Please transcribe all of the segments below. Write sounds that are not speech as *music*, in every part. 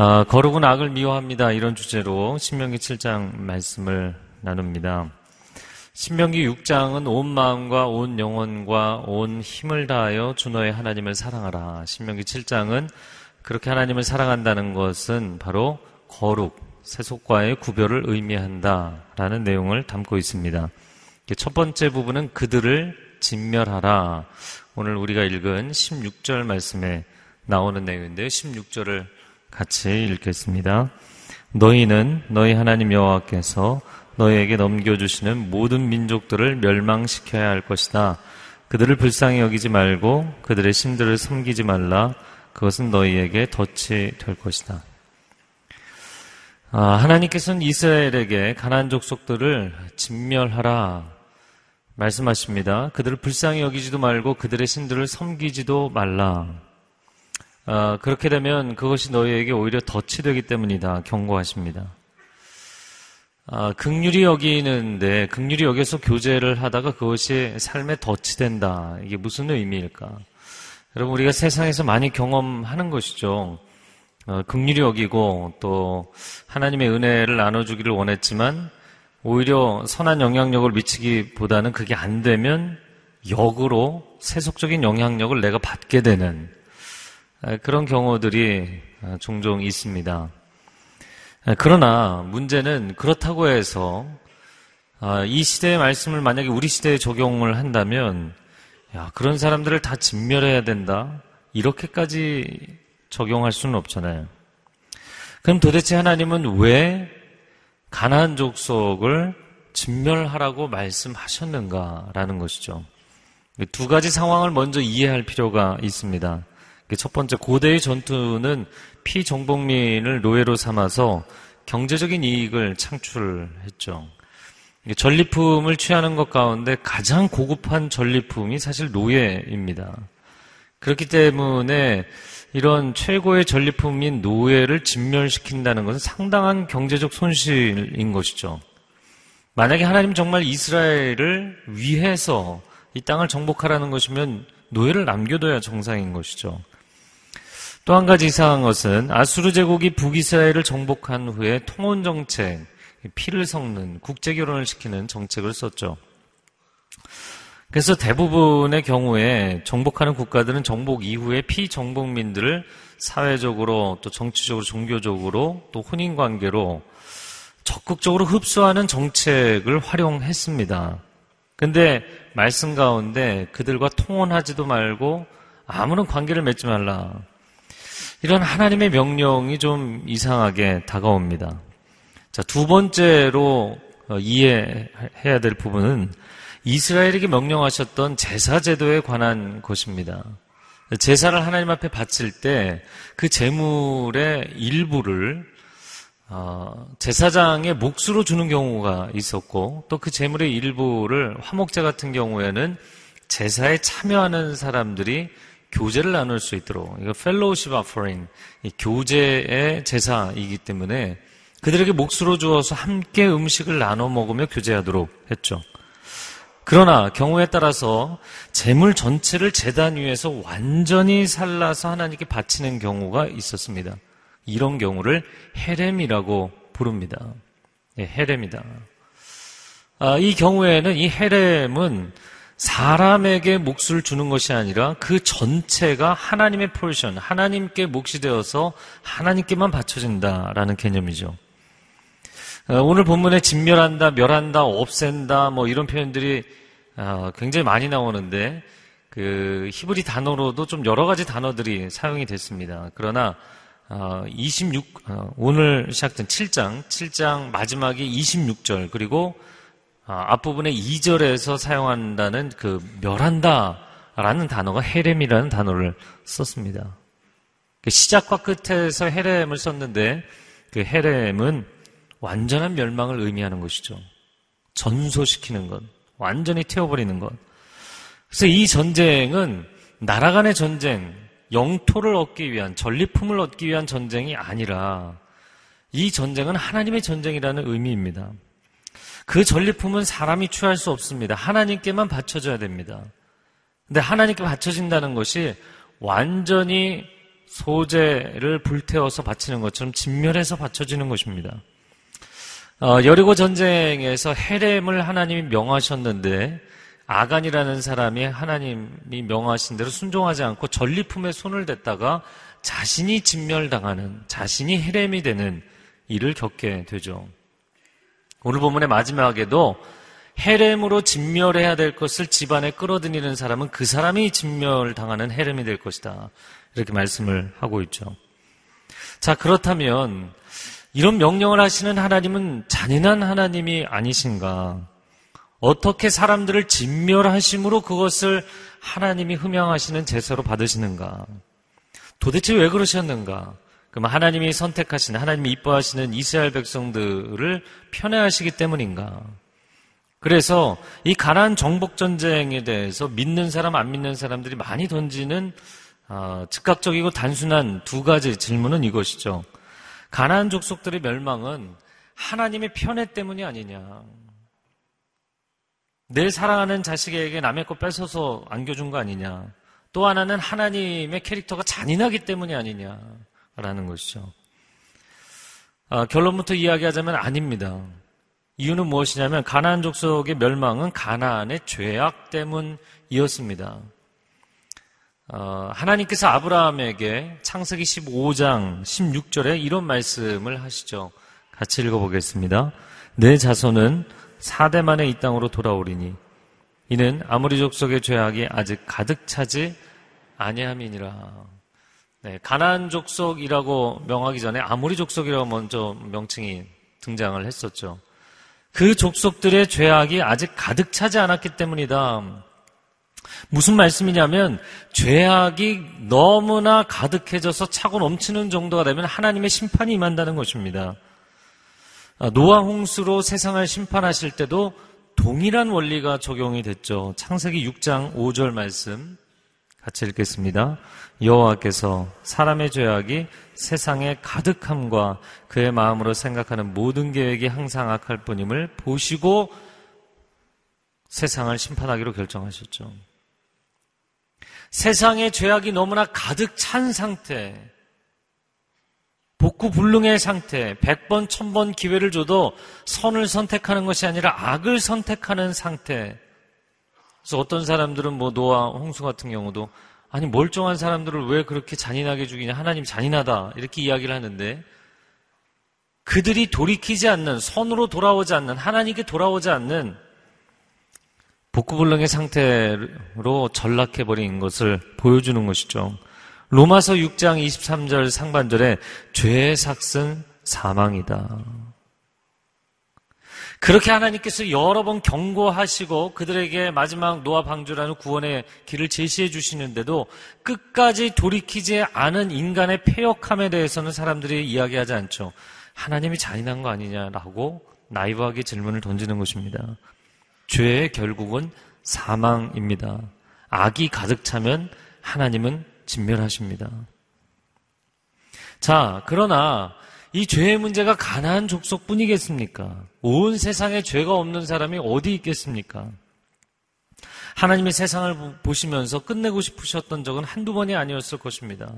아, 거룩은 악을 미워합니다. 이런 주제로 신명기 7장 말씀을 나눕니다. 신명기 6장은 온 마음과 온 영혼과 온 힘을 다하여 주 너의 하나님을 사랑하라. 신명기 7장은 그렇게 하나님을 사랑한다는 것은 바로 거룩, 세속과의 구별을 의미한다라는 내용을 담고 있습니다. 첫 번째 부분은 그들을 진멸하라. 오늘 우리가 읽은 16절 말씀에 나오는 내용인데요. 16절을 같이 읽겠습니다. 너희는 너희 하나님 여호와께서 너희에게 넘겨주시는 모든 민족들을 멸망시켜야 할 것이다. 그들을 불쌍히 여기지 말고 그들의 신들을 섬기지 말라. 그것은 너희에게 덫이 될 것이다. 아, 하나님께서는 이스라엘에게 가난 족속들을 진멸하라 말씀하십니다. 그들을 불쌍히 여기지도 말고 그들의 신들을 섬기지도 말라. 아, 그렇게 되면 그것이 너희에게 오히려 덫이 되기 때문이다. 경고하십니다. 아, 극률이 여기는데 극률이 여기서 교제를 하다가 그것이 삶의 덫이 된다. 이게 무슨 의미일까? 여러분 우리가 세상에서 많이 경험하는 것이죠. 어, 극률이 여기고 또 하나님의 은혜를 나눠주기를 원했지만 오히려 선한 영향력을 미치기보다는 그게 안 되면 역으로 세속적인 영향력을 내가 받게 되는 그런 경우들이 종종 있습니다. 그러나 문제는 그렇다고 해서 이 시대의 말씀을 만약에 우리 시대에 적용을 한다면 야, 그런 사람들을 다 진멸해야 된다. 이렇게까지 적용할 수는 없잖아요. 그럼 도대체 하나님은 왜 가나안 족속을 진멸하라고 말씀하셨는가라는 것이죠. 두 가지 상황을 먼저 이해할 필요가 있습니다. 첫 번째 고대의 전투는 피정복민을 노예로 삼아서 경제적인 이익을 창출했죠. 전리품을 취하는 것 가운데 가장 고급한 전리품이 사실 노예입니다. 그렇기 때문에 이런 최고의 전리품인 노예를 진멸시킨다는 것은 상당한 경제적 손실인 것이죠. 만약에 하나님 정말 이스라엘을 위해서 이 땅을 정복하라는 것이면 노예를 남겨둬야 정상인 것이죠. 또 한 가지 이상한 것은 아수르 제국이 북이스라엘을 정복한 후에 통혼 정책, 피를 섞는 국제 결혼을 시키는 정책을 썼죠. 그래서 대부분의 경우에 정복하는 국가들은 정복 이후에 피정복민들을 사회적으로 또 정치적으로 종교적으로 또 혼인 관계로 적극적으로 흡수하는 정책을 활용했습니다. 근데 말씀 가운데 그들과 통혼하지도 말고 아무런 관계를 맺지 말라. 이런 하나님의 명령이 좀 이상하게 다가옵니다. 자, 두 번째로 어, 이해해야 될 부분은 이스라엘에게 명령하셨던 제사 제도에 관한 것입니다. 제사를 하나님 앞에 바칠 때 그 제물의 일부를 어, 제사장의 몫으로 주는 경우가 있었고 또 그 제물의 일부를 화목제 같은 경우에는 제사에 참여하는 사람들이 교제를 나눌 수 있도록 이거 펠로우십 아퍼링 교제의 제사이기 때문에 그들에게 몫으로 주어서 함께 음식을 나눠 먹으며 교제하도록 했죠. 그러나 경우에 따라서 제물 전체를 제단 위에서 완전히 살라서 하나님께 바치는 경우가 있었습니다. 이런 경우를 헤렘이라고 부릅니다. 예, 헤렘이다. 아, 이 경우에는 이 헤렘은 사람에게 몫을 주는 것이 아니라 그 전체가 하나님의 포션, 하나님께 몫이 되어서 하나님께만 바쳐진다라는 개념이죠. 어, 오늘 본문에 진멸한다, 멸한다, 없앤다, 뭐 이런 표현들이 어, 굉장히 많이 나오는데 그 히브리 단어로도 좀 여러 가지 단어들이 사용이 됐습니다. 그러나 26 어, 오늘 시작된 7장, 7장 마지막에 26절 그리고 아, 앞부분의 2절에서 사용한다는 그 멸한다라는 단어가 헤렘이라는 단어를 썼습니다. 그 시작과 끝에서 헤렘을 썼는데 그 헤렘은 완전한 멸망을 의미하는 것이죠. 전소시키는 것, 완전히 태워버리는 것. 그래서 이 전쟁은 나라 간의 전쟁, 영토를 얻기 위한, 전리품을 얻기 위한 전쟁이 아니라 이 전쟁은 하나님의 전쟁이라는 의미입니다. 그 전리품은 사람이 취할 수 없습니다. 하나님께만 바쳐져야 됩니다. 근데 하나님께 바쳐진다는 것이 완전히 소재를 불태워서 바치는 것처럼 진멸해서 바쳐지는 것입니다. 어, 여리고 전쟁에서 헤렘을 하나님이 명하셨는데 아간이라는 사람이 하나님이 명하신 대로 순종하지 않고 전리품에 손을 댔다가 자신이 진멸당하는 자신이 헤렘이 되는 일을 겪게 되죠. 오늘 본문의 마지막에도 헤렘으로 진멸해야 될 것을 집안에 끌어들이는 사람은 그 사람이 진멸당하는 헤렘이 될 것이다. 이렇게 말씀을 하고 있죠. 자, 그렇다면 이런 명령을 하시는 하나님은 잔인한 하나님이 아니신가? 어떻게 사람들을 진멸하심으로 그것을 하나님이 흠양하시는 제사로 받으시는가? 도대체 왜 그러셨는가? 그럼 하나님이 선택하시는, 하나님이 이뻐하시는 이스라엘 백성들을 편애하시기 때문인가? 그래서 이 가나안 정복 전쟁에 대해서 믿는 사람 안 믿는 사람들이 많이 던지는 어, 즉각적이고 단순한 두 가지 질문은 이것이죠. 가나안 족속들의 멸망은 하나님의 편애 때문이 아니냐. 내 사랑하는 자식에게 남의 것 뺏어서 안겨준 거 아니냐. 또 하나는 하나님의 캐릭터가 잔인하기 때문이 아니냐 라는 것이죠. 아, 결론부터 이야기하자면 아닙니다. 이유는 무엇이냐면 가나안 족속의 멸망은 가나안의 죄악 때문이었습니다. 어, 하나님께서 아브라함에게 창세기 15장 16절에 이런 말씀을 하시죠. 같이 읽어보겠습니다. 내 자손은 4대 만에 이 땅으로 돌아오리니 이는 아무리 족속의 죄악이 아직 가득 차지 아니함이니라. 네, 가나안 족속이라고 명하기 전에 아무리 족속이라고 먼저 명칭이 등장을 했었죠. 그 족속들의 죄악이 아직 가득 차지 않았기 때문이다. 무슨 말씀이냐면 죄악이 너무나 가득해져서 차고 넘치는 정도가 되면 하나님의 심판이 임한다는 것입니다. 아, 노아 홍수로 세상을 심판하실 때도 동일한 원리가 적용이 됐죠. 창세기 6장 5절 말씀 같이 읽겠습니다. 여호와께서 사람의 죄악이 세상에 가득함과 그의 마음으로 생각하는 모든 계획이 항상 악할 뿐임을 보시고 세상을 심판하기로 결정하셨죠. 세상의 죄악이 너무나 가득 찬 상태, 복구 불능의 상태, 100번, 1000번 기회를 줘도 선을 선택하는 것이 아니라 악을 선택하는 상태. 그래서 어떤 사람들은 뭐 노아, 홍수 같은 경우도 아니 멀쩡한 사람들을 왜 그렇게 잔인하게 죽이냐? 하나님 잔인하다. 이렇게 이야기를 하는데 그들이 돌이키지 않는 선으로 돌아오지 않는 하나님께 돌아오지 않는 복구불능의 상태로 전락해 버린 것을 보여주는 것이죠. 로마서 6장 23절 상반절에 죄의 삭은 사망이다. 그렇게 하나님께서 여러 번 경고하시고 그들에게 마지막 노아 방주라는 구원의 길을 제시해 주시는데도 끝까지 돌이키지 않은 인간의 폐역함에 대해서는 사람들이 이야기하지 않죠. 하나님이 잔인한 거 아니냐라고 나이브하게 질문을 던지는 것입니다. 죄의 결국은 사망입니다. 악이 가득 차면 하나님은 진멸하십니다. 자, 그러나 이 죄의 문제가 가난한 족속뿐이겠습니까? 온 세상에 죄가 없는 사람이 어디 있겠습니까? 하나님이 세상을 보시면서 끝내고 싶으셨던 적은 한두 번이 아니었을 것입니다.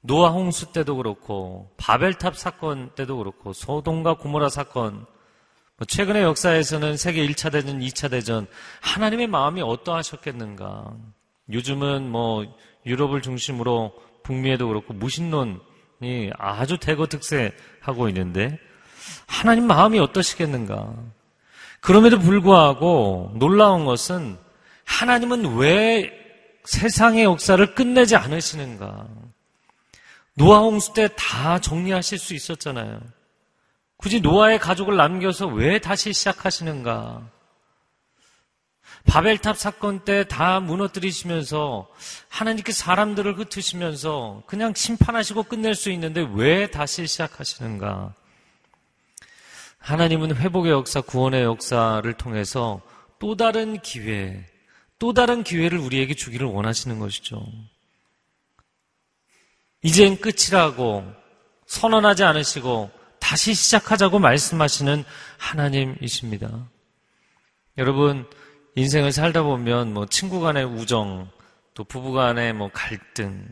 노아 홍수 때도 그렇고 바벨탑 사건 때도 그렇고 소동과 고모라 사건 뭐 최근의 역사에서는 세계 1차 대전, 2차 대전, 하나님의 마음이 어떠하셨겠는가. 요즘은 뭐 유럽을 중심으로 북미에도 그렇고 무신론이 아주 대거 득세하고 있는데 하나님 마음이 어떠시겠는가. 그럼에도 불구하고 놀라운 것은 하나님은 왜 세상의 역사를 끝내지 않으시는가. 노아 홍수 때 다 정리하실 수 있었잖아요. 굳이 노아의 가족을 남겨서 왜 다시 시작하시는가? 바벨탑 사건 때 다 무너뜨리시면서 하나님께 사람들을 흩으시면서 그냥 심판하시고 끝낼 수 있는데 왜 다시 시작하시는가? 하나님은 회복의 역사, 구원의 역사를 통해서 또 다른 기회, 또 다른 기회를 우리에게 주기를 원하시는 것이죠. 이젠 끝이라고 선언하지 않으시고 다시 시작하자고 말씀하시는 하나님이십니다. 여러분, 인생을 살다 보면 뭐 친구 간의 우정, 또 부부 간의 뭐 갈등,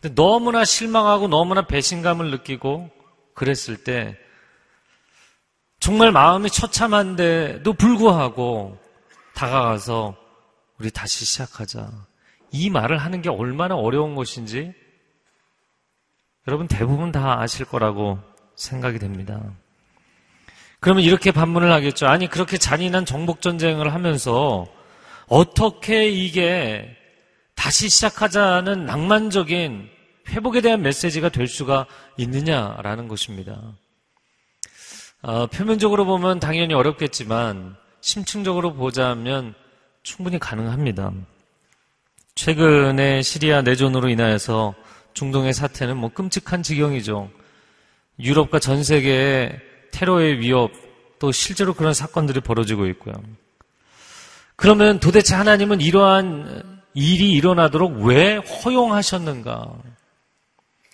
근데 너무나 실망하고 너무나 배신감을 느끼고 그랬을 때 정말 마음이 처참한데도 불구하고 다가가서 우리 다시 시작하자. 이 말을 하는 게 얼마나 어려운 것인지 여러분 대부분 다 아실 거라고 생각이 됩니다. 그러면 이렇게 반문을 하겠죠. 아니, 그렇게 잔인한 정복전쟁을 하면서 어떻게 이게 다시 시작하자는 낭만적인 회복에 대한 메시지가 될 수가 있느냐라는 것입니다. 어, 표면적으로 보면 당연히 어렵겠지만 심층적으로 보자면 충분히 가능합니다. 최근에 시리아 내전으로 인하여서 중동의 사태는 뭐 끔찍한 지경이죠. 유럽과 전 세계의 테러의 위협, 또 실제로 그런 사건들이 벌어지고 있고요. 그러면 도대체 하나님은 이러한 일이 일어나도록 왜 허용하셨는가?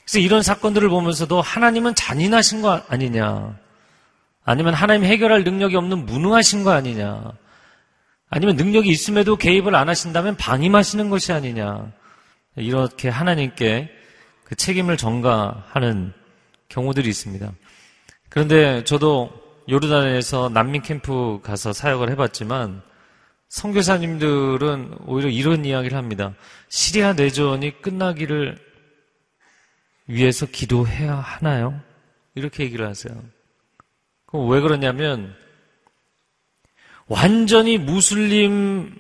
그래서 이런 사건들을 보면서도 하나님은 잔인하신 거 아니냐? 아니면 하나님 해결할 능력이 없는 무능하신 거 아니냐? 아니면 능력이 있음에도 개입을 안 하신다면 방임하시는 것이 아니냐? 이렇게 하나님께 그 책임을 전가하는 경우들이 있습니다. 그런데 저도 요르단에서 난민 캠프 가서 사역을 해봤지만 선교사님들은 오히려 이런 이야기를 합니다. 시리아 내전이 끝나기를 위해서 기도해야 하나요? 이렇게 얘기를 하세요. 그럼 왜 그러냐면 완전히 무슬림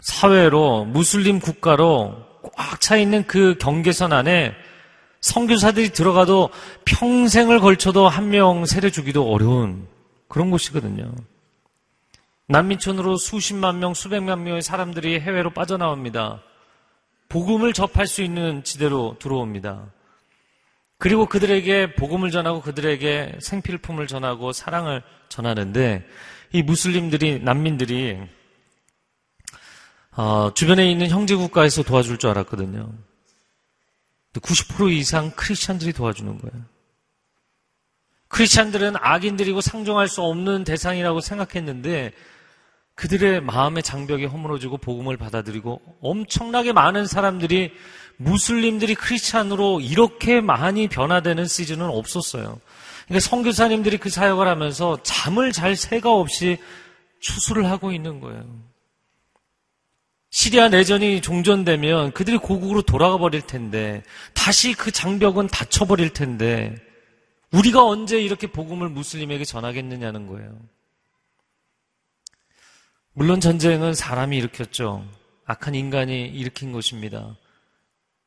사회로 무슬림 국가로 꽉 차 있는 그 경계선 안에 성교사들이 들어가도 평생을 걸쳐도 한 명 세례 주기도 어려운 그런 곳이거든요. 난민촌으로 수십만 명, 수백만 명의 사람들이 해외로 빠져나옵니다. 복음을 접할 수 있는 지대로 들어옵니다. 그리고 그들에게 복음을 전하고 그들에게 생필품을 전하고 사랑을 전하는데 이 무슬림들이 난민들이 어, 주변에 있는 형제 국가에서 도와줄 줄 알았거든요. 90% 이상 크리스찬들이 도와주는 거예요. 크리스찬들은 악인들이고 상종할 수 없는 대상이라고 생각했는데 그들의 마음의 장벽이 허물어지고 복음을 받아들이고 엄청나게 많은 사람들이 무슬림들이 크리스찬으로 이렇게 많이 변화되는 시즌은 없었어요. 그러니까 선교사님들이 그 사역을 하면서 잠을 잘 새가 없이 추수를 하고 있는 거예요. 시리아 내전이 종전되면 그들이 고국으로 돌아가 버릴 텐데 다시 그 장벽은 닫혀 버릴 텐데 우리가 언제 이렇게 복음을 무슬림에게 전하겠느냐는 거예요. 물론 전쟁은 사람이 일으켰죠. 악한 인간이 일으킨 것입니다.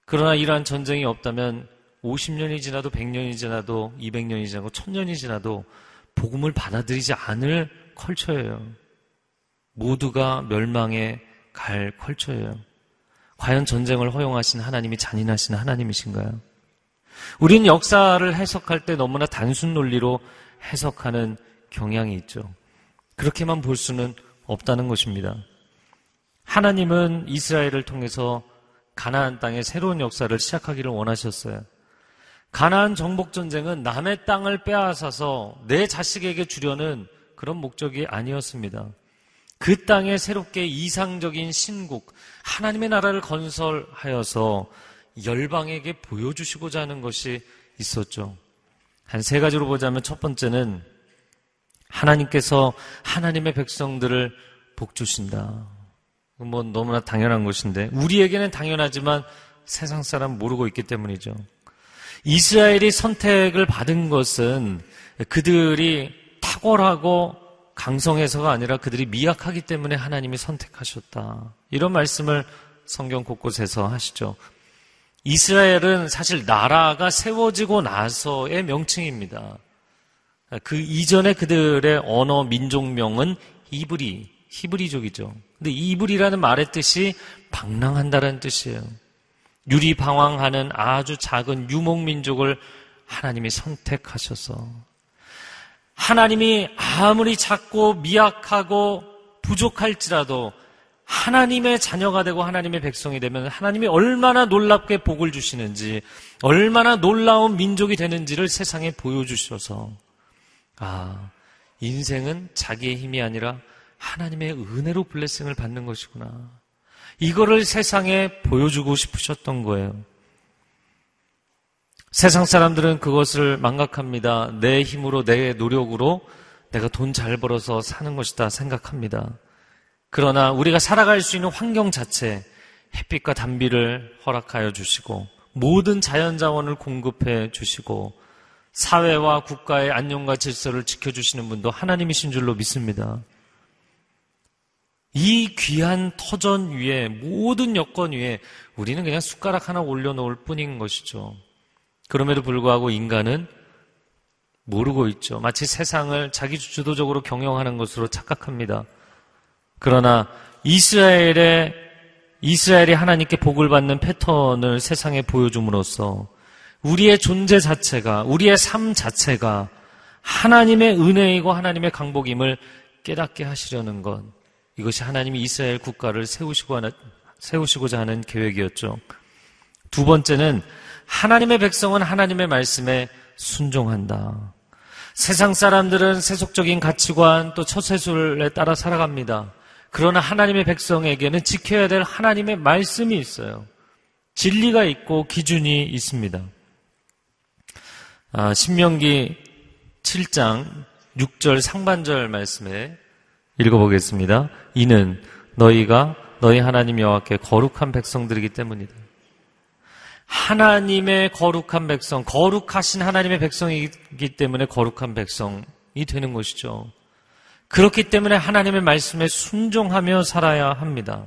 그러나 이러한 전쟁이 없다면 50년이 지나도 100년이 지나도 200년이 지나고 1000년이 지나도 복음을 받아들이지 않을 컬처예요. 모두가 멸망에 갈 컬처예요. 과연 전쟁을 허용하신 하나님이 잔인하신 하나님이신가요? 우린 역사를 해석할 때 너무나 단순 논리로 해석하는 경향이 있죠. 그렇게만 볼 수는 없다는 것입니다. 하나님은 이스라엘을 통해서 가나안 땅의 새로운 역사를 시작하기를 원하셨어요. 가나안 정복 전쟁은 남의 땅을 빼앗아서 내 자식에게 주려는 그런 목적이 아니었습니다. 그 땅에 새롭게 이상적인 신국, 하나님의 나라를 건설하여서 열방에게 보여주시고자 하는 것이 있었죠. 한 세 가지로 보자면 첫 번째는 하나님께서 하나님의 백성들을 복주신다. 뭐 너무나 당연한 것인데 우리에게는 당연하지만 세상 사람 모르고 있기 때문이죠. 이스라엘이 선택을 받은 것은 그들이 탁월하고 강성해서가 아니라 그들이 미약하기 때문에 하나님이 선택하셨다. 이런 말씀을 성경 곳곳에서 하시죠. 이스라엘은 사실 나라가 세워지고 나서의 명칭입니다. 그 이전에 그들의 언어 민족명은 이브리, 히브리족이죠. 근데 이불이라는 말의 뜻이 방랑한다는 뜻이에요. 유리방황하는 아주 작은 유목민족을 하나님이 선택하셔서 하나님이 아무리 작고 미약하고 부족할지라도 하나님의 자녀가 되고 하나님의 백성이 되면 하나님이 얼마나 놀랍게 복을 주시는지 얼마나 놀라운 민족이 되는지를 세상에 보여주셔서 아 인생은 자기의 힘이 아니라 하나님의 은혜로 블레싱을 받는 것이구나. 이거를 세상에 보여주고 싶으셨던 거예요. 세상 사람들은 그것을 망각합니다. 내 힘으로, 내 노력으로 내가 돈 잘 벌어서 사는 것이다 생각합니다. 그러나 우리가 살아갈 수 있는 환경 자체, 햇빛과 단비를 허락하여 주시고, 모든 자연 자원을 공급해 주시고, 사회와 국가의 안녕과 질서를 지켜주시는 분도 하나님이신 줄로 믿습니다. 이 귀한 터전 위에 모든 여건 위에 우리는 그냥 숟가락 하나 올려놓을 뿐인 것이죠. 그럼에도 불구하고 인간은 모르고 있죠. 마치 세상을 자기 주도적으로 경영하는 것으로 착각합니다. 그러나 이스라엘의 이스라엘이 하나님께 복을 받는 패턴을 세상에 보여줌으로써 우리의 존재 자체가 우리의 삶 자체가 하나님의 은혜이고 하나님의 강복임을 깨닫게 하시려는 것 이것이 하나님이 이스라엘 국가를 세우시고 하는, 세우시고자 하는 계획이었죠. 두 번째는 하나님의 백성은 하나님의 말씀에 순종한다. 세상 사람들은 세속적인 가치관 또 처세술에 따라 살아갑니다. 그러나 하나님의 백성에게는 지켜야 될 하나님의 말씀이 있어요. 진리가 있고 기준이 있습니다. 아, 신명기 7장 6절 상반절 말씀에 읽어보겠습니다. 이는 너희가 너희 하나님 여호와께 거룩한 백성들이기 때문이다. 하나님의 거룩한 백성, 거룩하신 하나님의 백성이기 때문에 거룩한 백성이 되는 것이죠. 그렇기 때문에 하나님의 말씀에 순종하며 살아야 합니다.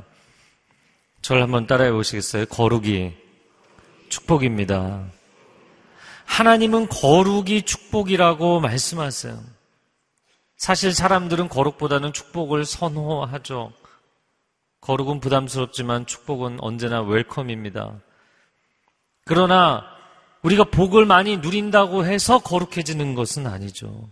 저를 한번 따라해 보시겠어요? 거룩이 축복입니다. 하나님은 거룩이 축복이라고 말씀하세요. 사실 사람들은 거룩보다는 축복을 선호하죠. 거룩은 부담스럽지만 축복은 언제나 웰컴입니다. 그러나 우리가 복을 많이 누린다고 해서 거룩해지는 것은 아니죠.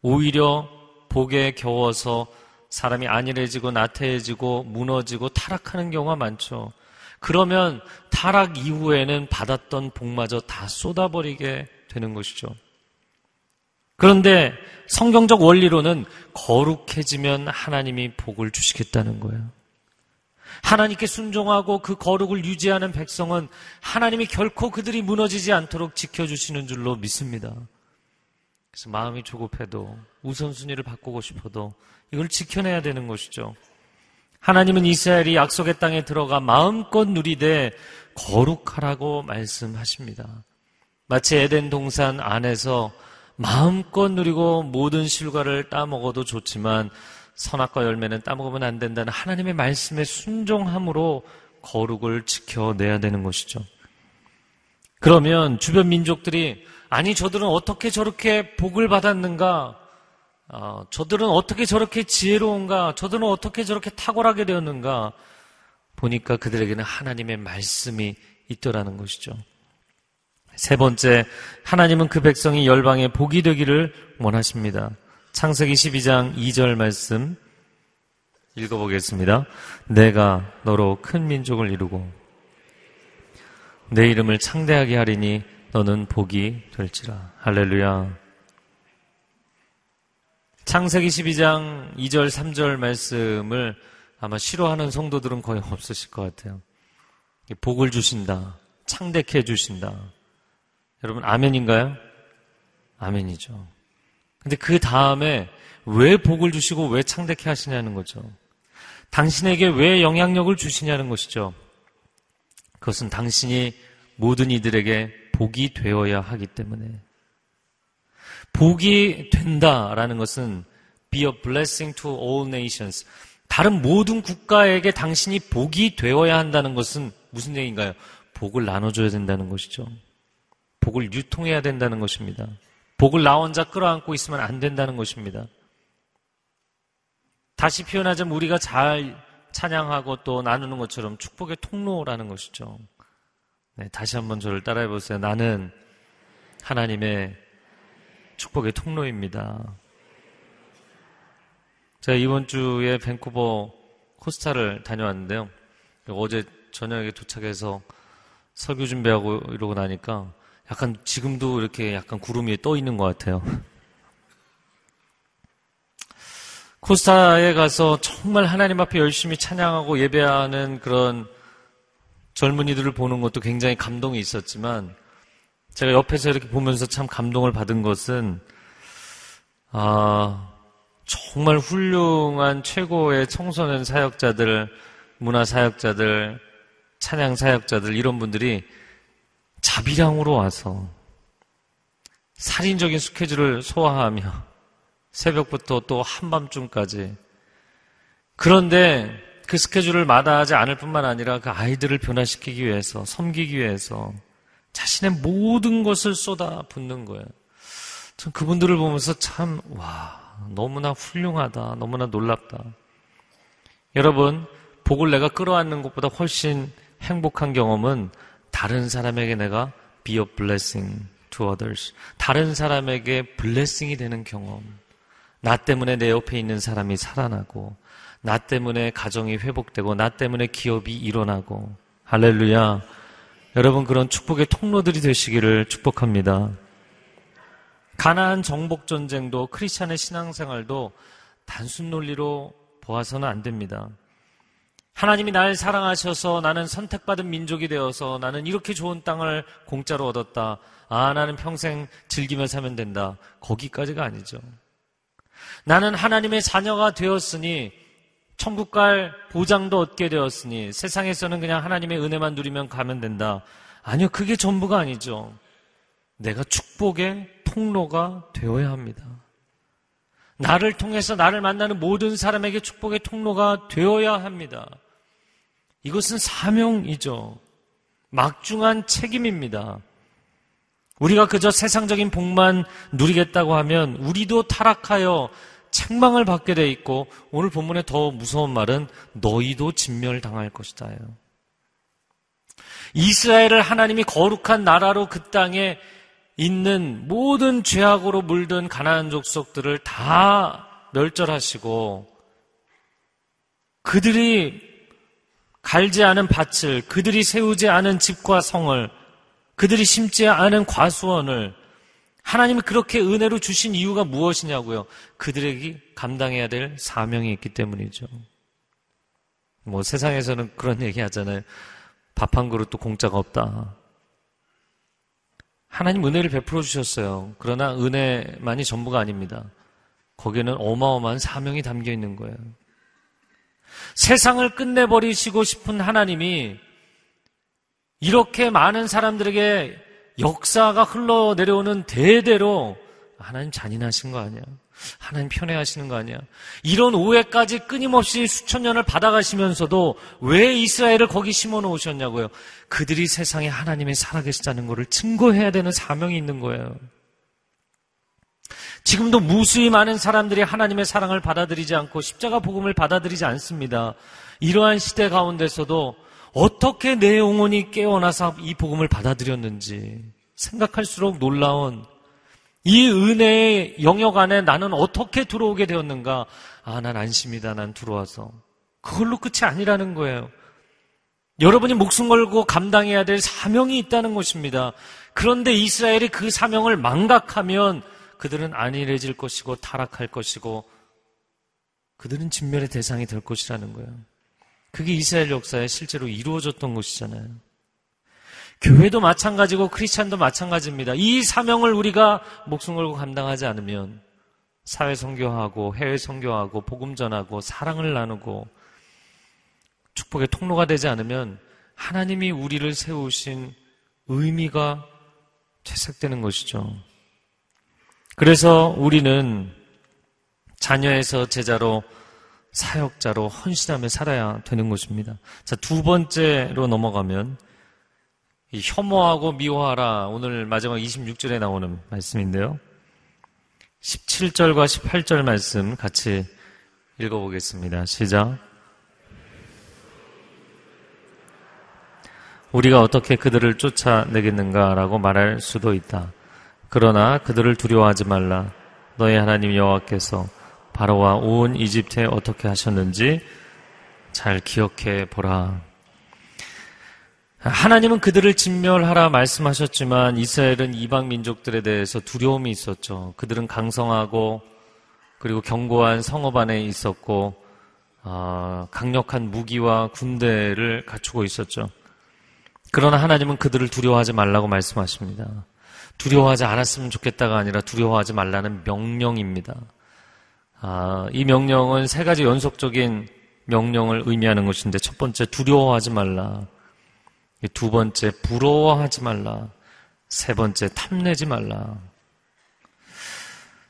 오히려 복에 겨워서 사람이 안일해지고 나태해지고 무너지고 타락하는 경우가 많죠. 그러면 타락 이후에는 받았던 복마저 다 쏟아버리게 되는 것이죠. 그런데 성경적 원리로는 거룩해지면 하나님이 복을 주시겠다는 거예요. 하나님께 순종하고 그 거룩을 유지하는 백성은 하나님이 결코 그들이 무너지지 않도록 지켜주시는 줄로 믿습니다. 그래서 마음이 조급해도 우선순위를 바꾸고 싶어도 이걸 지켜내야 되는 것이죠. 하나님은 이스라엘이 약속의 땅에 들어가 마음껏 누리되 거룩하라고 말씀하십니다. 마치 에덴 동산 안에서 마음껏 누리고 모든 실과를 따먹어도 좋지만 선악과 열매는 따먹으면 안 된다는 하나님의 말씀에 순종함으로 거룩을 지켜내야 되는 것이죠. 그러면 주변 민족들이 아니 저들은 어떻게 저렇게 복을 받았는가? 어, 저들은 어떻게 저렇게 지혜로운가? 저들은 어떻게 저렇게 탁월하게 되었는가? 보니까 그들에게는 하나님의 말씀이 있더라는 것이죠. 세 번째, 하나님은 그 백성이 열방에 복이 되기를 원하십니다. 창세기 12장 2절 말씀 읽어보겠습니다. 내가 너로 큰 민족을 이루고 내 이름을 창대하게 하리니 너는 복이 될지라. 할렐루야. 창세기 12장 2절, 3절 말씀을 아마 싫어하는 성도들은 거의 없으실 것 같아요. 복을 주신다. 창대케 해주신다. 여러분, 아멘인가요? 아멘이죠. 근데 그 다음에 왜 복을 주시고 왜 창대케 하시냐는 거죠. 당신에게 왜 영향력을 주시냐는 것이죠. 그것은 당신이 모든 이들에게 복이 되어야 하기 때문에. 복이 된다라는 것은 be a blessing to all nations. 다른 모든 국가에게 당신이 복이 되어야 한다는 것은 무슨 얘기인가요? 복을 나눠줘야 된다는 것이죠. 복을 유통해야 된다는 것입니다. 복을 나 혼자 끌어안고 있으면 안 된다는 것입니다. 다시 표현하자면 우리가 잘 찬양하고 또 나누는 것처럼 축복의 통로라는 것이죠. 네, 다시 한번 저를 따라해 보세요. 나는 하나님의 축복의 통로입니다. 제가 이번 주에 밴쿠버 코스타를 다녀왔는데요. 어제 저녁에 도착해서 설교 준비하고 이러고 나니까 약간 지금도 이렇게 약간 구름 위에 떠 있는 것 같아요. 코스타에 가서 정말 하나님 앞에 열심히 찬양하고 예배하는 그런 젊은이들을 보는 것도 굉장히 감동이 있었지만 제가 옆에서 이렇게 보면서 참 감동을 받은 것은 아 정말 훌륭한 최고의 청소년 사역자들, 문화 사역자들, 찬양 사역자들 이런 분들이 자비량으로 와서 살인적인 스케줄을 소화하며 새벽부터 또 한밤중까지. 그런데 그 스케줄을 마다하지 않을 뿐만 아니라 그 아이들을 변화시키기 위해서, 섬기기 위해서 자신의 모든 것을 쏟아 붓는 거예요. 전 그분들을 보면서 참, 와, 너무나 훌륭하다. 너무나 놀랍다. 여러분, 복을 내가 끌어안는 것보다 훨씬 행복한 경험은 다른 사람에게 내가 be a blessing to others. 다른 사람에게 블레싱이 되는 경험. 나 때문에 내 옆에 있는 사람이 살아나고, 나 때문에 가정이 회복되고, 나 때문에 기업이 일어나고, 할렐루야. 여러분 그런 축복의 통로들이 되시기를 축복합니다. 가나안 정복 전쟁도 크리스찬의 신앙생활도 단순 논리로 보아서는 안 됩니다. 하나님이 날 사랑하셔서 나는 선택받은 민족이 되어서 나는 이렇게 좋은 땅을 공짜로 얻었다. 아, 나는 평생 즐기며 살면 된다. 거기까지가 아니죠. 나는 하나님의 자녀가 되었으니 천국 갈 보장도 얻게 되었으니 세상에서는 그냥 하나님의 은혜만 누리면 가면 된다. 아니요, 그게 전부가 아니죠. 내가 축복의 통로가 되어야 합니다. 나를 통해서 나를 만나는 모든 사람에게 축복의 통로가 되어야 합니다. 이것은 사명이죠. 막중한 책임입니다. 우리가 그저 세상적인 복만 누리겠다고 하면 우리도 타락하여 책망을 받게 돼 있고 오늘 본문에 더 무서운 말은 너희도 진멸당할 것이다요. 이스라엘을 하나님이 거룩한 나라로 그 땅에 있는 모든 죄악으로 물든 가나안 족속들을 다 멸절하시고 그들이 갈지 않은 밭을 그들이 세우지 않은 집과 성을 그들이 심지 않은 과수원을 하나님이 그렇게 은혜로 주신 이유가 무엇이냐고요? 그들에게 감당해야 될 사명이 있기 때문이죠. 뭐 세상에서는 그런 얘기 하잖아요. 밥 한 그릇도 공짜가 없다. 하나님 은혜를 베풀어 주셨어요. 그러나 은혜만이 전부가 아닙니다. 거기에는 어마어마한 사명이 담겨 있는 거예요. 세상을 끝내버리시고 싶은 하나님이 이렇게 많은 사람들에게 역사가 흘러내려오는 대대로 하나님 잔인하신 거 아니야? 하나님 편애하시는 거 아니야? 이런 오해까지 끊임없이 수천 년을 받아가시면서도 왜 이스라엘을 거기 심어 놓으셨냐고요? 그들이 세상에 하나님이 살아계시다는 것을 증거해야 되는 사명이 있는 거예요. 지금도 무수히 많은 사람들이 하나님의 사랑을 받아들이지 않고 십자가 복음을 받아들이지 않습니다. 이러한 시대 가운데서도 어떻게 내 영혼이 깨어나서 이 복음을 받아들였는지 생각할수록 놀라운 이 은혜의 영역 안에 나는 어떻게 들어오게 되었는가? 아, 난 안심이다. 난 들어와서. 그걸로 끝이 아니라는 거예요. 여러분이 목숨 걸고 감당해야 될 사명이 있다는 것입니다. 그런데 이스라엘이 그 사명을 망각하면 그들은 안일해질 것이고 타락할 것이고 그들은 진멸의 대상이 될 것이라는 거예요. 그게 이스라엘 역사에 실제로 이루어졌던 것이잖아요. 교회도 마찬가지고 크리스찬도 마찬가지입니다. 이 사명을 우리가 목숨 걸고 감당하지 않으면 사회 선교하고 해외 선교하고 복음 전하고 사랑을 나누고 축복의 통로가 되지 않으면 하나님이 우리를 세우신 의미가 퇴색되는 것이죠. 그래서 우리는 자녀에서 제자로 사역자로 헌신하며 살아야 되는 것입니다. 자, 두 번째로 넘어가면 혐오하고 미워하라 오늘 마지막 26절에 나오는 말씀인데요. 17절과 18절 말씀 같이 읽어보겠습니다. 시작. 우리가 어떻게 그들을 쫓아내겠는가라고 말할 수도 있다. 그러나 그들을 두려워하지 말라. 너희 하나님 여호와께서 바로와 온 이집트에 어떻게 하셨는지 잘 기억해 보라. 하나님은 그들을 진멸하라 말씀하셨지만 이스라엘은 이방 민족들에 대해서 두려움이 있었죠. 그들은 강성하고 그리고 견고한 성읍 안에 있었고 어, 강력한 무기와 군대를 갖추고 있었죠. 그러나 하나님은 그들을 두려워하지 말라고 말씀하십니다. 두려워하지 않았으면 좋겠다가 아니라 두려워하지 말라는 명령입니다. 아, 이 명령은 세 가지 연속적인 명령을 의미하는 것인데 첫 번째 두려워하지 말라. 두 번째 부러워하지 말라. 세 번째 탐내지 말라.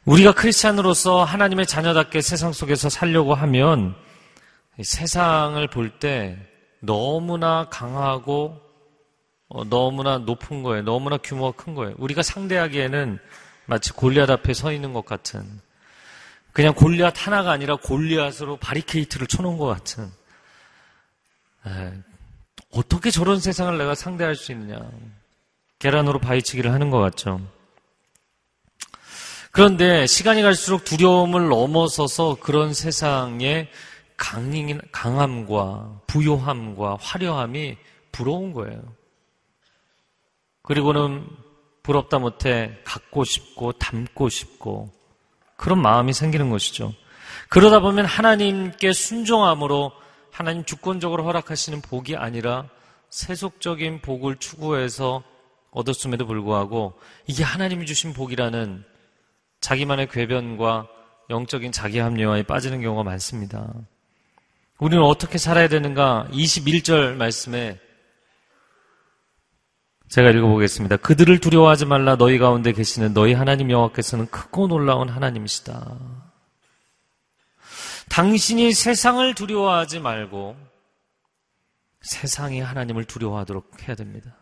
우리가 크리스찬으로서 하나님의 자녀답게 세상 속에서 살려고 하면 세상을 볼 때 너무나 강하고 어, 너무나 높은 거예요. 너무나 규모가 큰 거예요. 우리가 상대하기에는 마치 골리앗 앞에 서 있는 것 같은 그냥 골리앗 하나가 아니라 골리앗으로 바리케이트를 쳐놓은 것 같은 에, 어떻게 저런 세상을 내가 상대할 수 있느냐 계란으로 바위치기를 하는 것 같죠. 그런데 시간이 갈수록 두려움을 넘어서서 그런 세상에 강함과 부요함과 화려함이 부러운 거예요. 그리고는 부럽다 못해 갖고 싶고 담고 싶고 그런 마음이 생기는 것이죠. 그러다 보면 하나님께 순종함으로 하나님 주권적으로 허락하시는 복이 아니라 세속적인 복을 추구해서 얻었음에도 불구하고 이게 하나님이 주신 복이라는 자기만의 궤변과 영적인 자기 합리화에 빠지는 경우가 많습니다. 우리는 어떻게 살아야 되는가? 21절 말씀에 제가 읽어보겠습니다. 그들을 두려워하지 말라 너희 가운데 계시는 너희 하나님 여호와께서는 크고 놀라운 하나님이시다. 당신이 세상을 두려워하지 말고 세상이 하나님을 두려워하도록 해야 됩니다.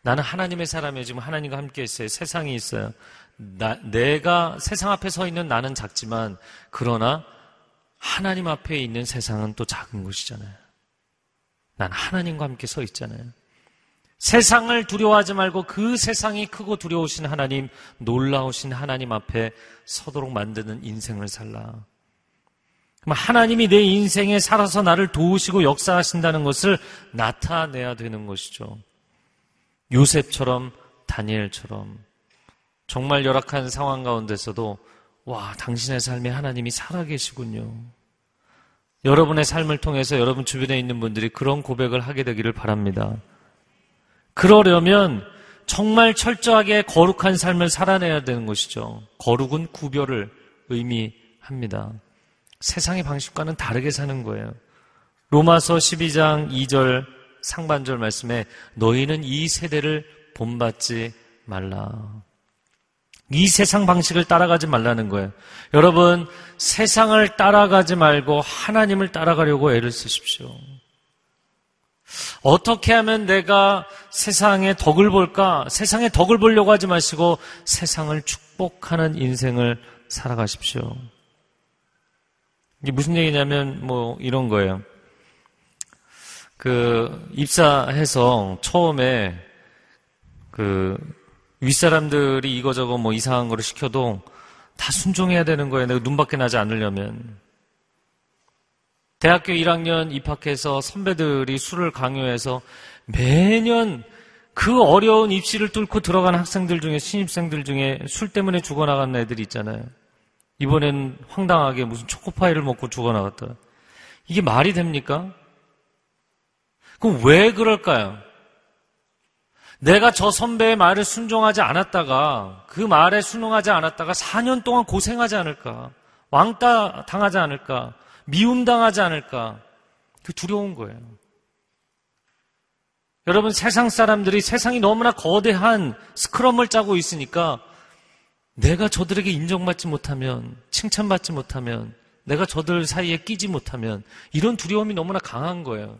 나는 하나님의 사람이에요. 지금 하나님과 함께 있어요. 세상이 있어요. 나, 내가 세상 앞에 서 있는 나는 작지만 그러나 하나님 앞에 있는 세상은 또 작은 것이잖아요. 난 하나님과 함께 서 있잖아요. 세상을 두려워하지 말고 그 세상이 크고 두려우신 하나님, 놀라우신 하나님 앞에 서도록 만드는 인생을 살라. 그럼 하나님이 내 인생에 살아서 나를 도우시고 역사하신다는 것을 나타내야 되는 것이죠. 요셉처럼 다니엘처럼 정말 열악한 상황 가운데서도 와, 당신의 삶에 하나님이 살아계시군요. 여러분의 삶을 통해서 여러분 주변에 있는 분들이 그런 고백을 하게 되기를 바랍니다. 그러려면 정말 철저하게 거룩한 삶을 살아내야 되는 것이죠. 거룩은 구별을 의미합니다. 세상의 방식과는 다르게 사는 거예요. 로마서 12장 2절 상반절 말씀에 너희는 이 세대를 본받지 말라. 이 세상 방식을 따라가지 말라는 거예요. 여러분, 세상을 따라가지 말고 하나님을 따라가려고 애를 쓰십시오. 어떻게 하면 내가 세상의 덕을 볼까? 세상의 덕을 보려고 하지 마시고 세상을 축복하는 인생을 살아가십시오. 이게 무슨 얘기냐면 뭐 이런 거예요. 그 입사해서 처음에 그 윗사람들이 이거저거 뭐 이상한 거를 시켜도 다 순종해야 되는 거예요. 내가 눈밖에 나지 않으려면. 대학교 1학년 입학해서 선배들이 술을 강요해서 매년 그 어려운 입시를 뚫고 들어간 학생들 중에 신입생들 중에 술 때문에 죽어나간 애들이 있잖아요. 이번엔 황당하게 무슨 초코파이를 먹고 죽어나갔다. 이게 말이 됩니까? 그럼 왜 그럴까요? 내가 저 선배의 말을 순종하지 않았다가 그 말에 순응하지 않았다가 4년 동안 고생하지 않을까? 왕따 당하지 않을까? 미움 당하지 않을까? 그 두려운 거예요. 여러분 세상 사람들이 세상이 너무나 거대한 스크럼을 짜고 있으니까 내가 저들에게 인정받지 못하면 칭찬받지 못하면 내가 저들 사이에 끼지 못하면 이런 두려움이 너무나 강한 거예요.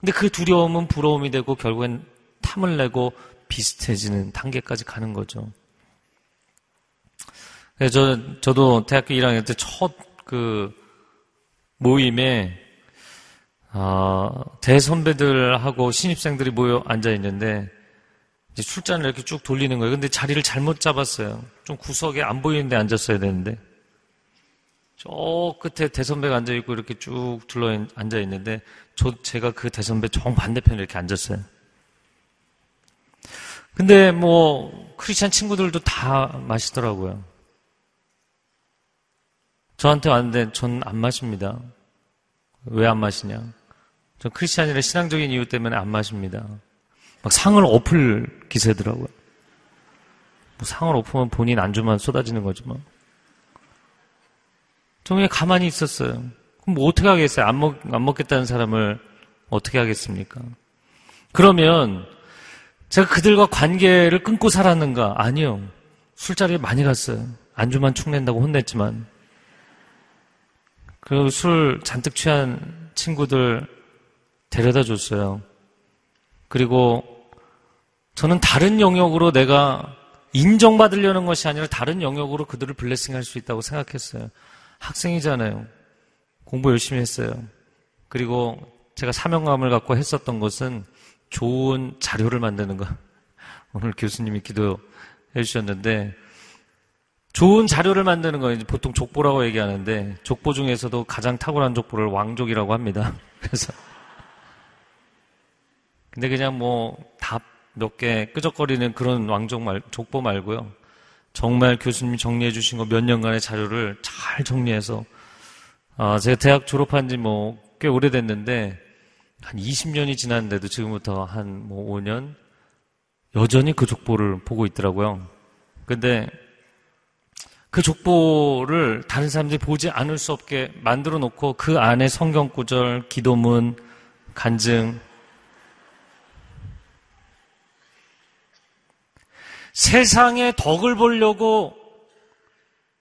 근데 그 두려움은 부러움이 되고 결국엔 탐을 내고 비슷해지는 단계까지 가는 거죠. 저, 저도 대학교 1학년 때 첫 그 모임에, 어, 대선배들하고 신입생들이 모여 앉아 있는데, 출잔을 이렇게 쭉 돌리는 거예요. 근데 자리를 잘못 잡았어요. 좀 구석에 안 보이는데 앉았어야 되는데. 저 끝에 대선배가 앉아 있고 이렇게 쭉 둘러 앉아 있는데 저 제가 그 대선배 정 반대편에 이렇게 앉았어요. 근데 뭐 크리스찬 친구들도 다 마시더라고요. 저한테 왔는데 전 안 마십니다. 왜 안 마시냐? 전 크리스찬이라 신앙적인 이유 때문에 안 마십니다. 막 상을 엎을 기세더라고요. 뭐 상을 엎으면 본인 안주만 쏟아지는 거지 뭐. 저 그냥 가만히 있었어요. 그럼 뭐 어떻게 하겠어요? 안, 먹, 안 먹겠다는 사람을 어떻게 하겠습니까? 그러면 제가 그들과 관계를 끊고 살았는가? 아니요. 술자리에 많이 갔어요. 안주만 축낸다고 혼냈지만. 그리고 술 잔뜩 취한 친구들 데려다 줬어요. 그리고 저는 다른 영역으로 내가 인정받으려는 것이 아니라 다른 영역으로 그들을 블레싱 할 수 있다고 생각했어요. 학생이잖아요. 공부 열심히 했어요. 그리고 제가 사명감을 갖고 했었던 것은 좋은 자료를 만드는 것. *laughs* 오늘 교수님이 기도해 주셨는데 좋은 자료를 만드는 거 보통 족보라고 얘기하는데 족보 중에서도 가장 탁월한 족보를 왕족이라고 합니다. *laughs* 그래서 근데 그냥 뭐 답 몇 개 끄적거리는 그런 왕족 말 족보 말고요. 정말 교수님이 정리해 주신 거 몇 년간의 자료를 잘 정리해서 아, 제가 대학 졸업한 지 뭐 꽤 오래됐는데 한 20년이 지났는데도 지금부터 한 뭐 5년 여전히 그 족보를 보고 있더라고요. 근데 그 족보를 다른 사람들이 보지 않을 수 없게 만들어 놓고 그 안에 성경 구절, 기도문, 간증, 세상의 덕을 보려고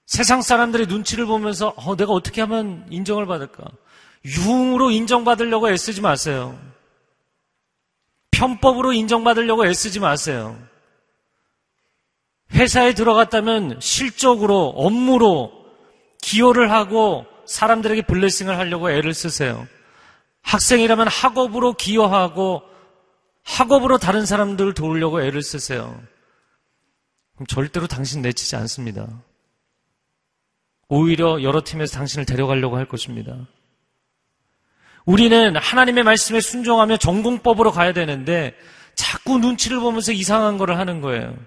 세상 사람들의 눈치를 보면서 어, 내가 어떻게 하면 인정을 받을까? 융으로 인정받으려고 애쓰지 마세요. 편법으로 인정받으려고 애쓰지 마세요. 회사에 들어갔다면 실적으로, 업무로 기여를 하고 사람들에게 블레싱을 하려고 애를 쓰세요. 학생이라면 학업으로 기여하고 학업으로 다른 사람들을 도우려고 애를 쓰세요. 그럼 절대로 당신 내치지 않습니다. 오히려 여러 팀에서 당신을 데려가려고 할 것입니다. 우리는 하나님의 말씀에 순종하며 전공법으로 가야 되는데 자꾸 눈치를 보면서 이상한 거를 하는 거예요.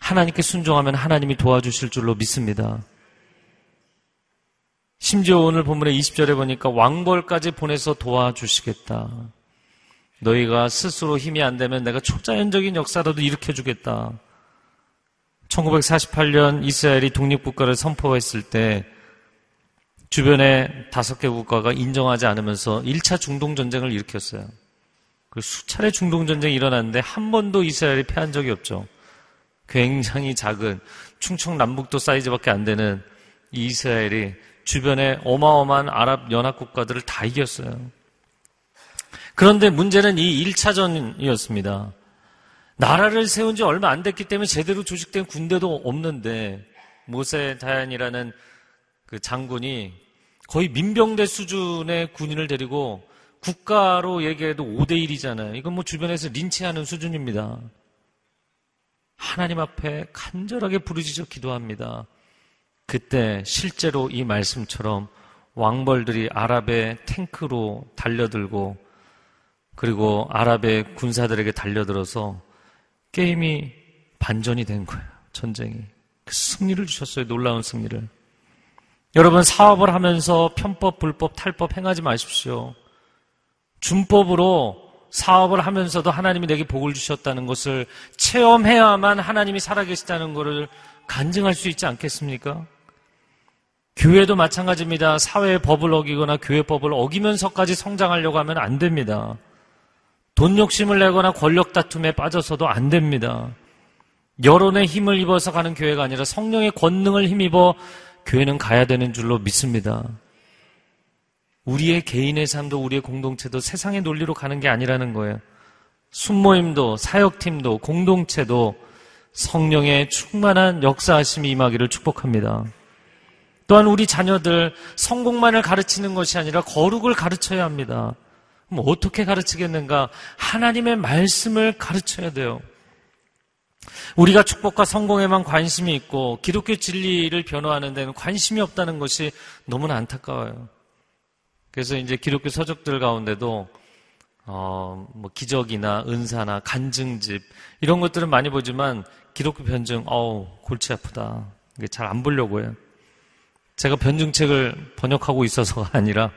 하나님께 순종하면 하나님이 도와주실 줄로 믿습니다. 심지어 오늘 본문의 20절에 보니까 왕벌까지 보내서 도와주시겠다. 너희가 스스로 힘이 안 되면 내가 초자연적인 역사라도 일으켜주겠다. 1948년 이스라엘이 독립국가를 선포했을 때 주변의 다섯 개 국가가 인정하지 않으면서 1차 중동전쟁을 일으켰어요. 그 수차례 중동전쟁이 일어났는데 한 번도 이스라엘이 패한 적이 없죠. 굉장히 작은 충청남북도 사이즈밖에 안 되는 이스라엘이 주변에 어마어마한 아랍 연합 국가들을 다 이겼어요. 그런데 문제는 이 1차전이었습니다. 나라를 세운 지 얼마 안 됐기 때문에 제대로 조직된 군대도 없는데 모세 다얀이라는 그 장군이 거의 민병대 수준의 군인을 데리고 국가로 얘기해도 5대 1이잖아요. 이건 뭐 주변에서 린치하는 수준입니다. 하나님 앞에 간절하게 부르짖어 기도합니다. 그때 실제로 이 말씀처럼 왕벌들이 아랍의 탱크로 달려들고 그리고 아랍의 군사들에게 달려들어서 게임이 반전이 된 거예요. 전쟁이. 그 승리를 주셨어요. 놀라운 승리를. 여러분 사업을 하면서 편법, 불법, 탈법 행하지 마십시오. 준법으로 사업을 하면서도 하나님이 내게 복을 주셨다는 것을 체험해야만 하나님이 살아계시다는 것을 간증할 수 있지 않겠습니까? 교회도 마찬가지입니다. 사회의 법을 어기거나 교회 법을 어기면서까지 성장하려고 하면 안 됩니다. 돈 욕심을 내거나 권력 다툼에 빠져서도 안 됩니다. 여론의 힘을 입어서 가는 교회가 아니라 성령의 권능을 힘입어 교회는 가야 되는 줄로 믿습니다. 우리의 개인의 삶도 우리의 공동체도 세상의 논리로 가는 게 아니라는 거예요. 순모임도 사역팀도 공동체도 성령의 충만한 역사하심이 임하기를 축복합니다. 또한 우리 자녀들 성공만을 가르치는 것이 아니라 거룩을 가르쳐야 합니다. 그럼 어떻게 가르치겠는가? 하나님의 말씀을 가르쳐야 돼요. 우리가 축복과 성공에만 관심이 있고 기독교 진리를 변호하는 데는 관심이 없다는 것이 너무나 안타까워요. 그래서 이제 기독교 서적들 가운데도 어, 뭐 기적이나 은사나 간증집 이런 것들은 많이 보지만 기독교 변증 어우 골치 아프다. 이게 잘 안 보려고 해요. 제가 변증책을 번역하고 있어서가 *laughs* 아니라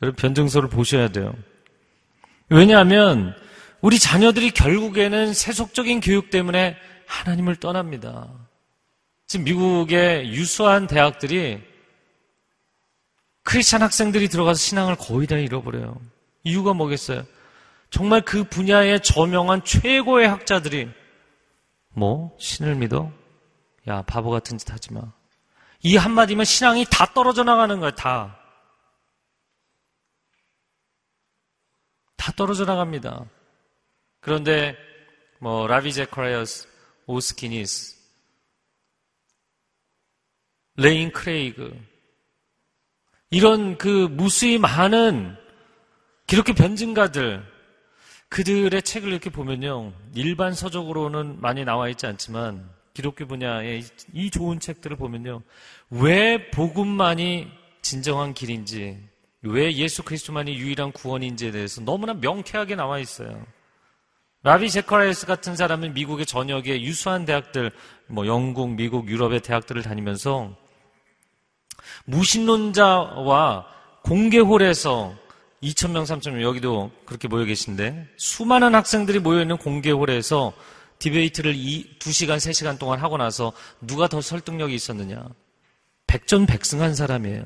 여러분 변증서를 보셔야 돼요. 왜냐하면 우리 자녀들이 결국에는 세속적인 교육 때문에 하나님을 떠납니다. 지금 미국의 유수한 대학들이 크리스찬 학생들이 들어가서 신앙을 거의 다 잃어버려요. 이유가 뭐겠어요? 정말 그 분야에 저명한 최고의 학자들이 뭐 신을 믿어? 야 바보 같은 짓 하지 마. 이 한마디면 신앙이 다 떨어져 나가는 거야 다. 다 떨어져 나갑니다. 그런데 뭐 라비 제크라이어스, 오스키니스, 레인 크레이그 이런 그 무수히 많은 기독교 변증가들 그들의 책을 이렇게 보면요 일반 서적으로는 많이 나와 있지 않지만 기독교 분야의 이 좋은 책들을 보면요 왜 복음만이 진정한 길인지 왜 예수 그리스도만이 유일한 구원인지에 대해서 너무나 명쾌하게 나와 있어요. 라비 제카라이스 같은 사람은 미국의 전역의 유수한 대학들, 뭐 영국, 미국, 유럽의 대학들을 다니면서 무신론자와 공개홀에서 2,000명, 3,000명 여기도 그렇게 모여 계신데 수많은 학생들이 모여 있는 공개홀에서 디베이트를 2, 2시간, 3시간 동안 하고 나서 누가 더 설득력이 있었느냐? 백전백승한 사람이에요.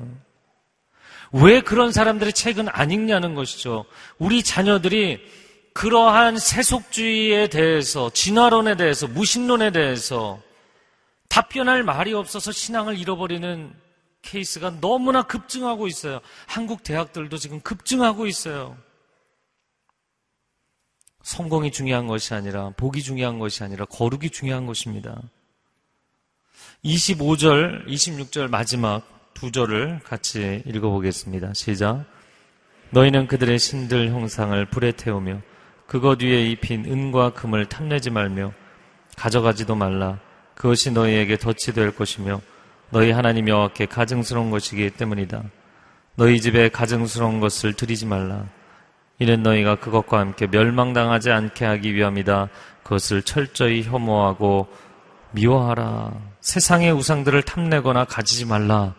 왜 그런 사람들의 책은 안 읽냐는 것이죠. 우리 자녀들이 그러한 세속주의에 대해서, 진화론에 대해서, 무신론에 대해서 답변할 말이 없어서 신앙을 잃어버리는 케이스가 너무나 급증하고 있어요. 한국 대학들도 지금 급증하고 있어요. 성공이 중요한 것이 아니라, 복이 중요한 것이 아니라, 거룩이 중요한 것입니다. 25절, 26절 마지막 두 절을 같이 읽어보겠습니다. 시작. 너희는 그들의 신들 형상을 불에 태우며 그것 위에 입힌 은과 금을 탐내지 말며 가져가지도 말라. 그것이 너희에게 덫이 될 것이며 너희 하나님 여호와께 가증스러운 것이기 때문이다. 너희 집에 가증스러운 것을 드리지 말라. 이는 너희가 그것과 함께 멸망당하지 않게 하기 위함이다. 그것을 철저히 혐오하고 미워하라. 세상의 우상들을 탐내거나 가지지 말라.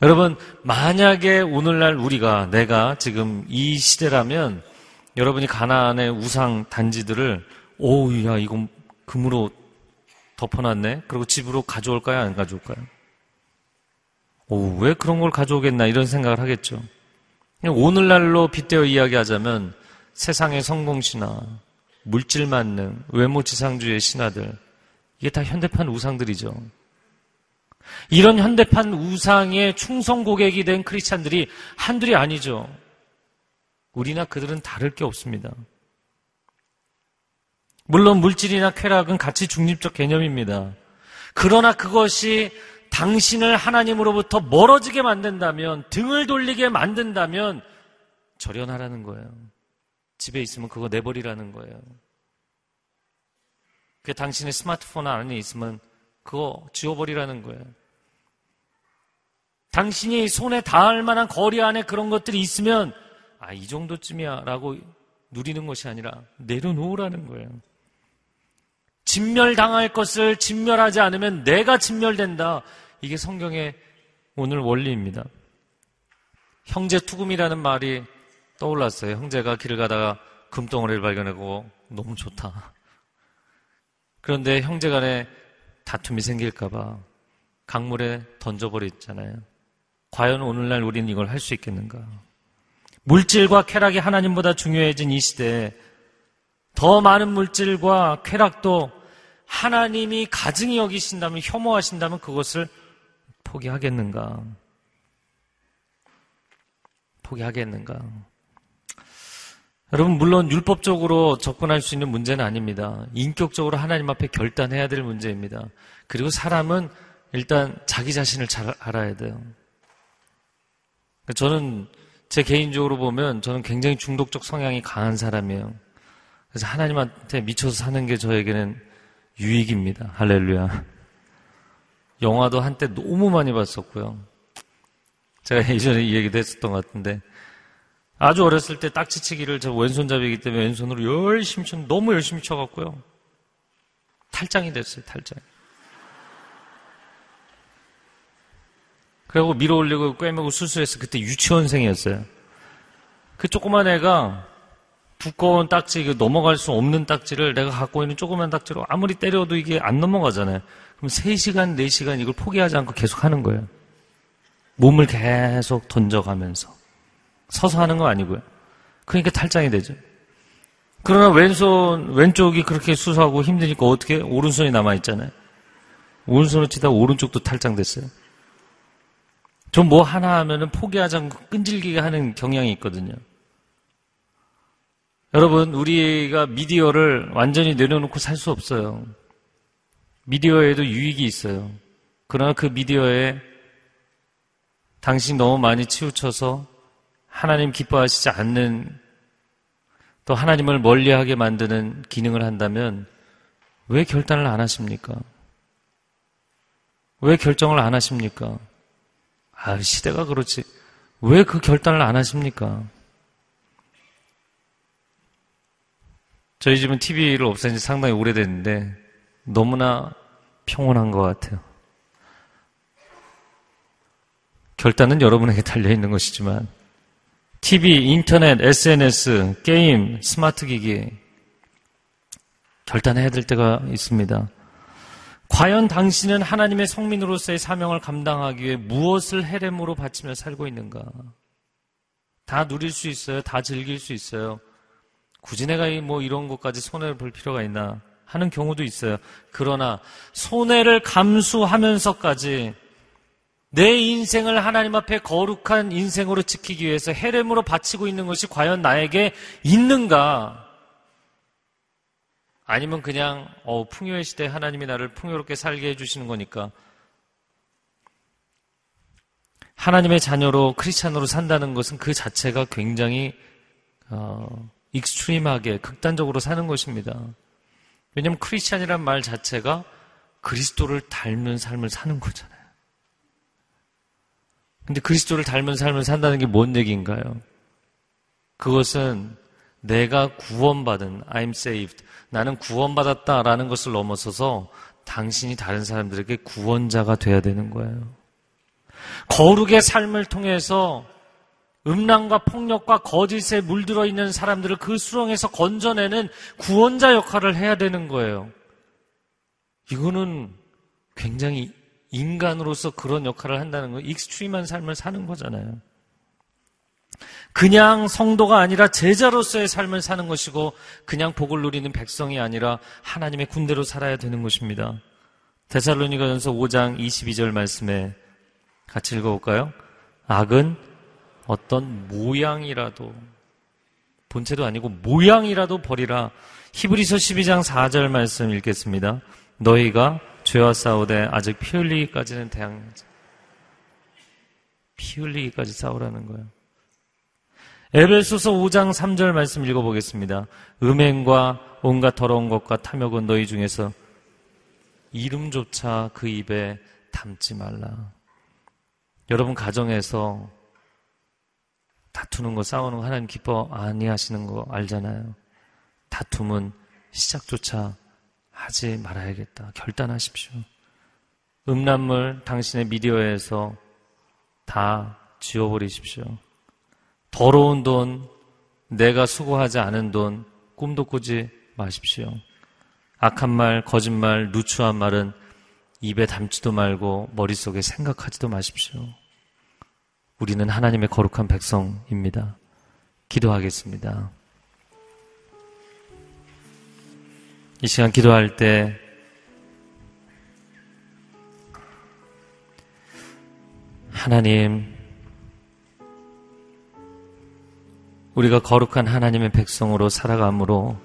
여러분, 만약에 오늘날 우리가, 내가 지금 이 시대라면 여러분이 가나안의 우상 단지들을, 오우, 야, 이건 금으로 덮어놨네? 그리고 집으로 가져올까요? 안 가져올까요? 오, 왜 그런 걸 가져오겠나? 이런 생각을 하겠죠. 오늘날로 빗대어 이야기하자면 세상의 성공신화, 물질 만능, 외모 지상주의 신화들, 이게 다 현대판 우상들이죠. 이런 현대판 우상의 충성 고객이 된 크리스찬들이 한둘이 아니죠. 우리나 그들은 다를 게 없습니다. 물론 물질이나 쾌락은 같이 중립적 개념입니다. 그러나 그것이 당신을 하나님으로부터 멀어지게 만든다면, 등을 돌리게 만든다면, 절연하라는 거예요. 집에 있으면 그거 내버리라는 거예요. 그 당신의 스마트폰 안에 있으면 그거 지워버리라는 거예요. 당신이 손에 닿을 만한 거리 안에 그런 것들이 있으면 아, 이 정도쯤이야 라고 누리는 것이 아니라 내려놓으라는 거예요. 진멸당할 것을 진멸하지 않으면 내가 진멸된다. 이게 성경의 오늘 원리입니다. 형제 투금이라는 말이 떠올랐어요. 형제가 길을 가다가 금덩어리를 발견하고 너무 좋다. 그런데 형제 간에 다툼이 생길까봐 강물에 던져버렸잖아요. 과연 오늘날 우리는 이걸 할 수 있겠는가? 물질과 쾌락이 하나님보다 중요해진 이 시대에 더 많은 물질과 쾌락도 하나님이 가증히 여기신다면, 혐오하신다면 그것을 포기하겠는가? 포기하겠는가? 여러분, 물론 율법적으로 접근할 수 있는 문제는 아닙니다. 인격적으로 하나님 앞에 결단해야 될 문제입니다. 그리고 사람은 일단 자기 자신을 잘 알아야 돼요. 저는 제 개인적으로 보면 저는 굉장히 중독적 성향이 강한 사람이에요. 그래서 하나님한테 미쳐서 사는 게 저에게는 유익입니다. 할렐루야. 영화도 한때 너무 많이 봤었고요. 제가 *laughs* 예전에 이 얘기도 했었던 것 같은데, 아주 어렸을 때 딱지치기를 저 왼손잡이기 때문에 왼손으로 열심히 쳐, 너무 열심히 쳐갖고요. 탈장이 됐어요, 탈장. 그리고 밀어 올리고 꿰매고 수술해서 그때 유치원생이었어요. 그 조그만 애가 두꺼운 딱지, 그 넘어갈 수 없는 딱지를 내가 갖고 있는 조그만 딱지로 아무리 때려도 이게 안 넘어가잖아요. 그럼 3시간, 4시간 이걸 포기하지 않고 계속 하는 거예요. 몸을 계속 던져가면서. 서서 하는 거 아니고요. 그러니까 탈장이 되죠. 그러나 왼손, 왼쪽이 그렇게 수수하고 힘드니까 어떻게 오른손이 남아있잖아요. 오른손을 치다가 오른쪽도 탈장됐어요. 좀뭐 하나 하면은 포기하지 않고 끈질기게 하는 경향이 있거든요. 여러분, 우리가 미디어를 완전히 내려놓고 살 수 없어요. 미디어에도 유익이 있어요. 그러나 그 미디어에 당신 너무 많이 치우쳐서 하나님 기뻐하시지 않는 또 하나님을 멀리하게 만드는 기능을 한다면 왜 결단을 안 하십니까? 왜 결정을 안 하십니까? 아, 시대가 그렇지. 왜 그 결단을 안 하십니까? 저희 집은 TV를 없앤 지 상당히 오래됐는데 너무나 평온한 것 같아요. 결단은 여러분에게 달려있는 것이지만 TV, 인터넷, SNS, 게임, 스마트 기기 결단해야 될 때가 있습니다. 과연 당신은 하나님의 성민으로서의 사명을 감당하기 위해 무엇을 해렘으로 바치며 살고 있는가? 다 누릴 수 있어요. 다 즐길 수 있어요. 굳이 내가 뭐 이런 것까지 손해를 볼 필요가 있나 하는 경우도 있어요. 그러나 손해를 감수하면서까지 내 인생을 하나님 앞에 거룩한 인생으로 지키기 위해서 해렘으로 바치고 있는 것이 과연 나에게 있는가? 아니면 그냥 어, 풍요의 시대 하나님이 나를 풍요롭게 살게 해주시는 거니까 하나님의 자녀로 크리스찬으로 산다는 것은 그 자체가 굉장히 어, extreme하게 극단적으로 사는 것입니다. 왜냐하면 크리스찬이란 말 자체가 그리스도를 닮는 삶을 사는 거잖아요. 근데 그리스도를 닮은 삶을 산다는 게 뭔 얘기인가요? 그것은 내가 구원받은 I'm saved 나는 구원받았다라는 것을 넘어서서 당신이 다른 사람들에게 구원자가 돼야 되는 거예요. 거룩의 삶을 통해서 음란과 폭력과 거짓에 물들어 있는 사람들을 그 수렁에서 건져내는 구원자 역할을 해야 되는 거예요. 이거는 굉장히 인간으로서 그런 역할을 한다는 거, extreme한 삶을 사는 거잖아요. 그냥 성도가 아니라 제자로서의 삶을 사는 것이고, 그냥 복을 누리는 백성이 아니라 하나님의 군대로 살아야 되는 것입니다. 데살로니가전서 5장 22절 말씀에 같이 읽어볼까요? 악은 어떤 모양이라도 본체도 아니고 모양이라도 버리라. 히브리서 12장 4절 말씀 읽겠습니다. 너희가 죄와 싸우되 아직 피 흘리기까지는 대항하지. 피 흘리기까지 싸우라는 거예요. 에베소서 5장 3절 말씀 읽어보겠습니다. 음행과 온갖 더러운 것과 탐욕은 너희 중에서 이름조차 그 입에 담지 말라. 여러분 가정에서 다투는 거, 싸우는 거 하나님 기뻐 아니하시는 거 알잖아요. 다툼은 시작조차 하지 말아야겠다. 결단하십시오. 음란물 당신의 미디어에서 다 지워버리십시오. 더러운 돈, 내가 수고하지 않은 돈, 꿈도 꾸지 마십시오. 악한 말, 거짓말, 누추한 말은 입에 담지도 말고 머릿속에 생각하지도 마십시오. 우리는 하나님의 거룩한 백성입니다. 기도하겠습니다. 이 시간 기도할 때 하나님 우리가 거룩한 하나님의 백성으로 살아감으로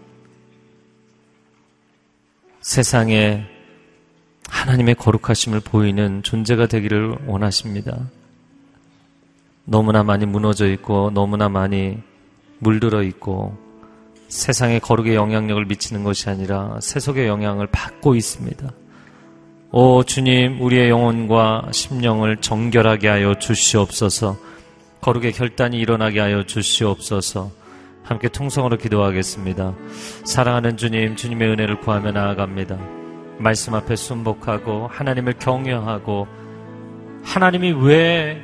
세상에 하나님의 거룩하심을 보이는 존재가 되기를 원하십니다. 너무나 많이 무너져 있고 너무나 많이 물들어 있고 세상의 거룩에 영향력을 미치는 것이 아니라 세속의 영향을 받고 있습니다. 오 주님 우리의 영혼과 심령을 정결하게 하여 주시옵소서. 거룩의 결단이 일어나게 하여 주시옵소서. 함께 통성으로 기도하겠습니다. 사랑하는 주님, 주님의 은혜를 구하며 나아갑니다. 말씀 앞에 순복하고 하나님을 경외하고 하나님이 왜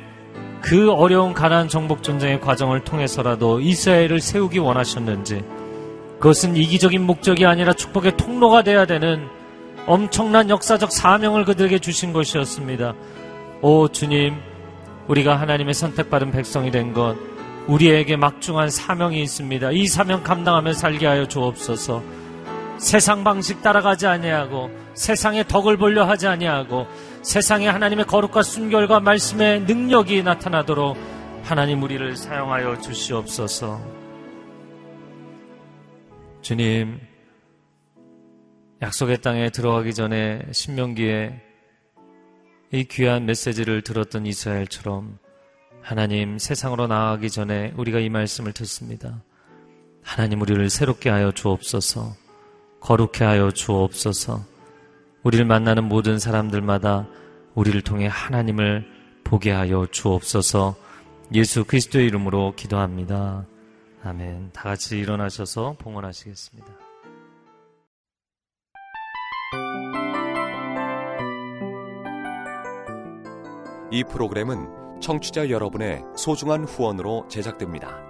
그 어려운 가나안 정복 전쟁의 과정을 통해서라도 이스라엘을 세우기 원하셨는지 그것은 이기적인 목적이 아니라 축복의 통로가 돼야 되는 엄청난 역사적 사명을 그들에게 주신 것이었습니다. 오 주님, 우리가 하나님의 선택받은 백성이 된 것, 우리에게 막중한 사명이 있습니다. 이 사명 감당하며 살게 하여 주옵소서. 세상 방식 따라가지 아니하고 세상의 덕을 보려 하지 아니하고 세상에 하나님의 거룩과 순결과 말씀의 능력이 나타나도록 하나님 우리를 사용하여 주시옵소서. 주님, 약속의 땅에 들어가기 전에 신명기에 이 귀한 메시지를 들었던 이스라엘처럼 하나님 세상으로 나아가기 전에 우리가 이 말씀을 듣습니다. 하나님 우리를 새롭게 하여 주옵소서, 거룩해 하여 주옵소서, 우리를 만나는 모든 사람들마다 우리를 통해 하나님을 보게 하여 주옵소서, 예수 그리스도의 이름으로 기도합니다. 아멘. 다 같이 일어나셔서 봉헌하시겠습니다. 이 프로그램은 청취자 여러분의 소중한 후원으로 제작됩니다.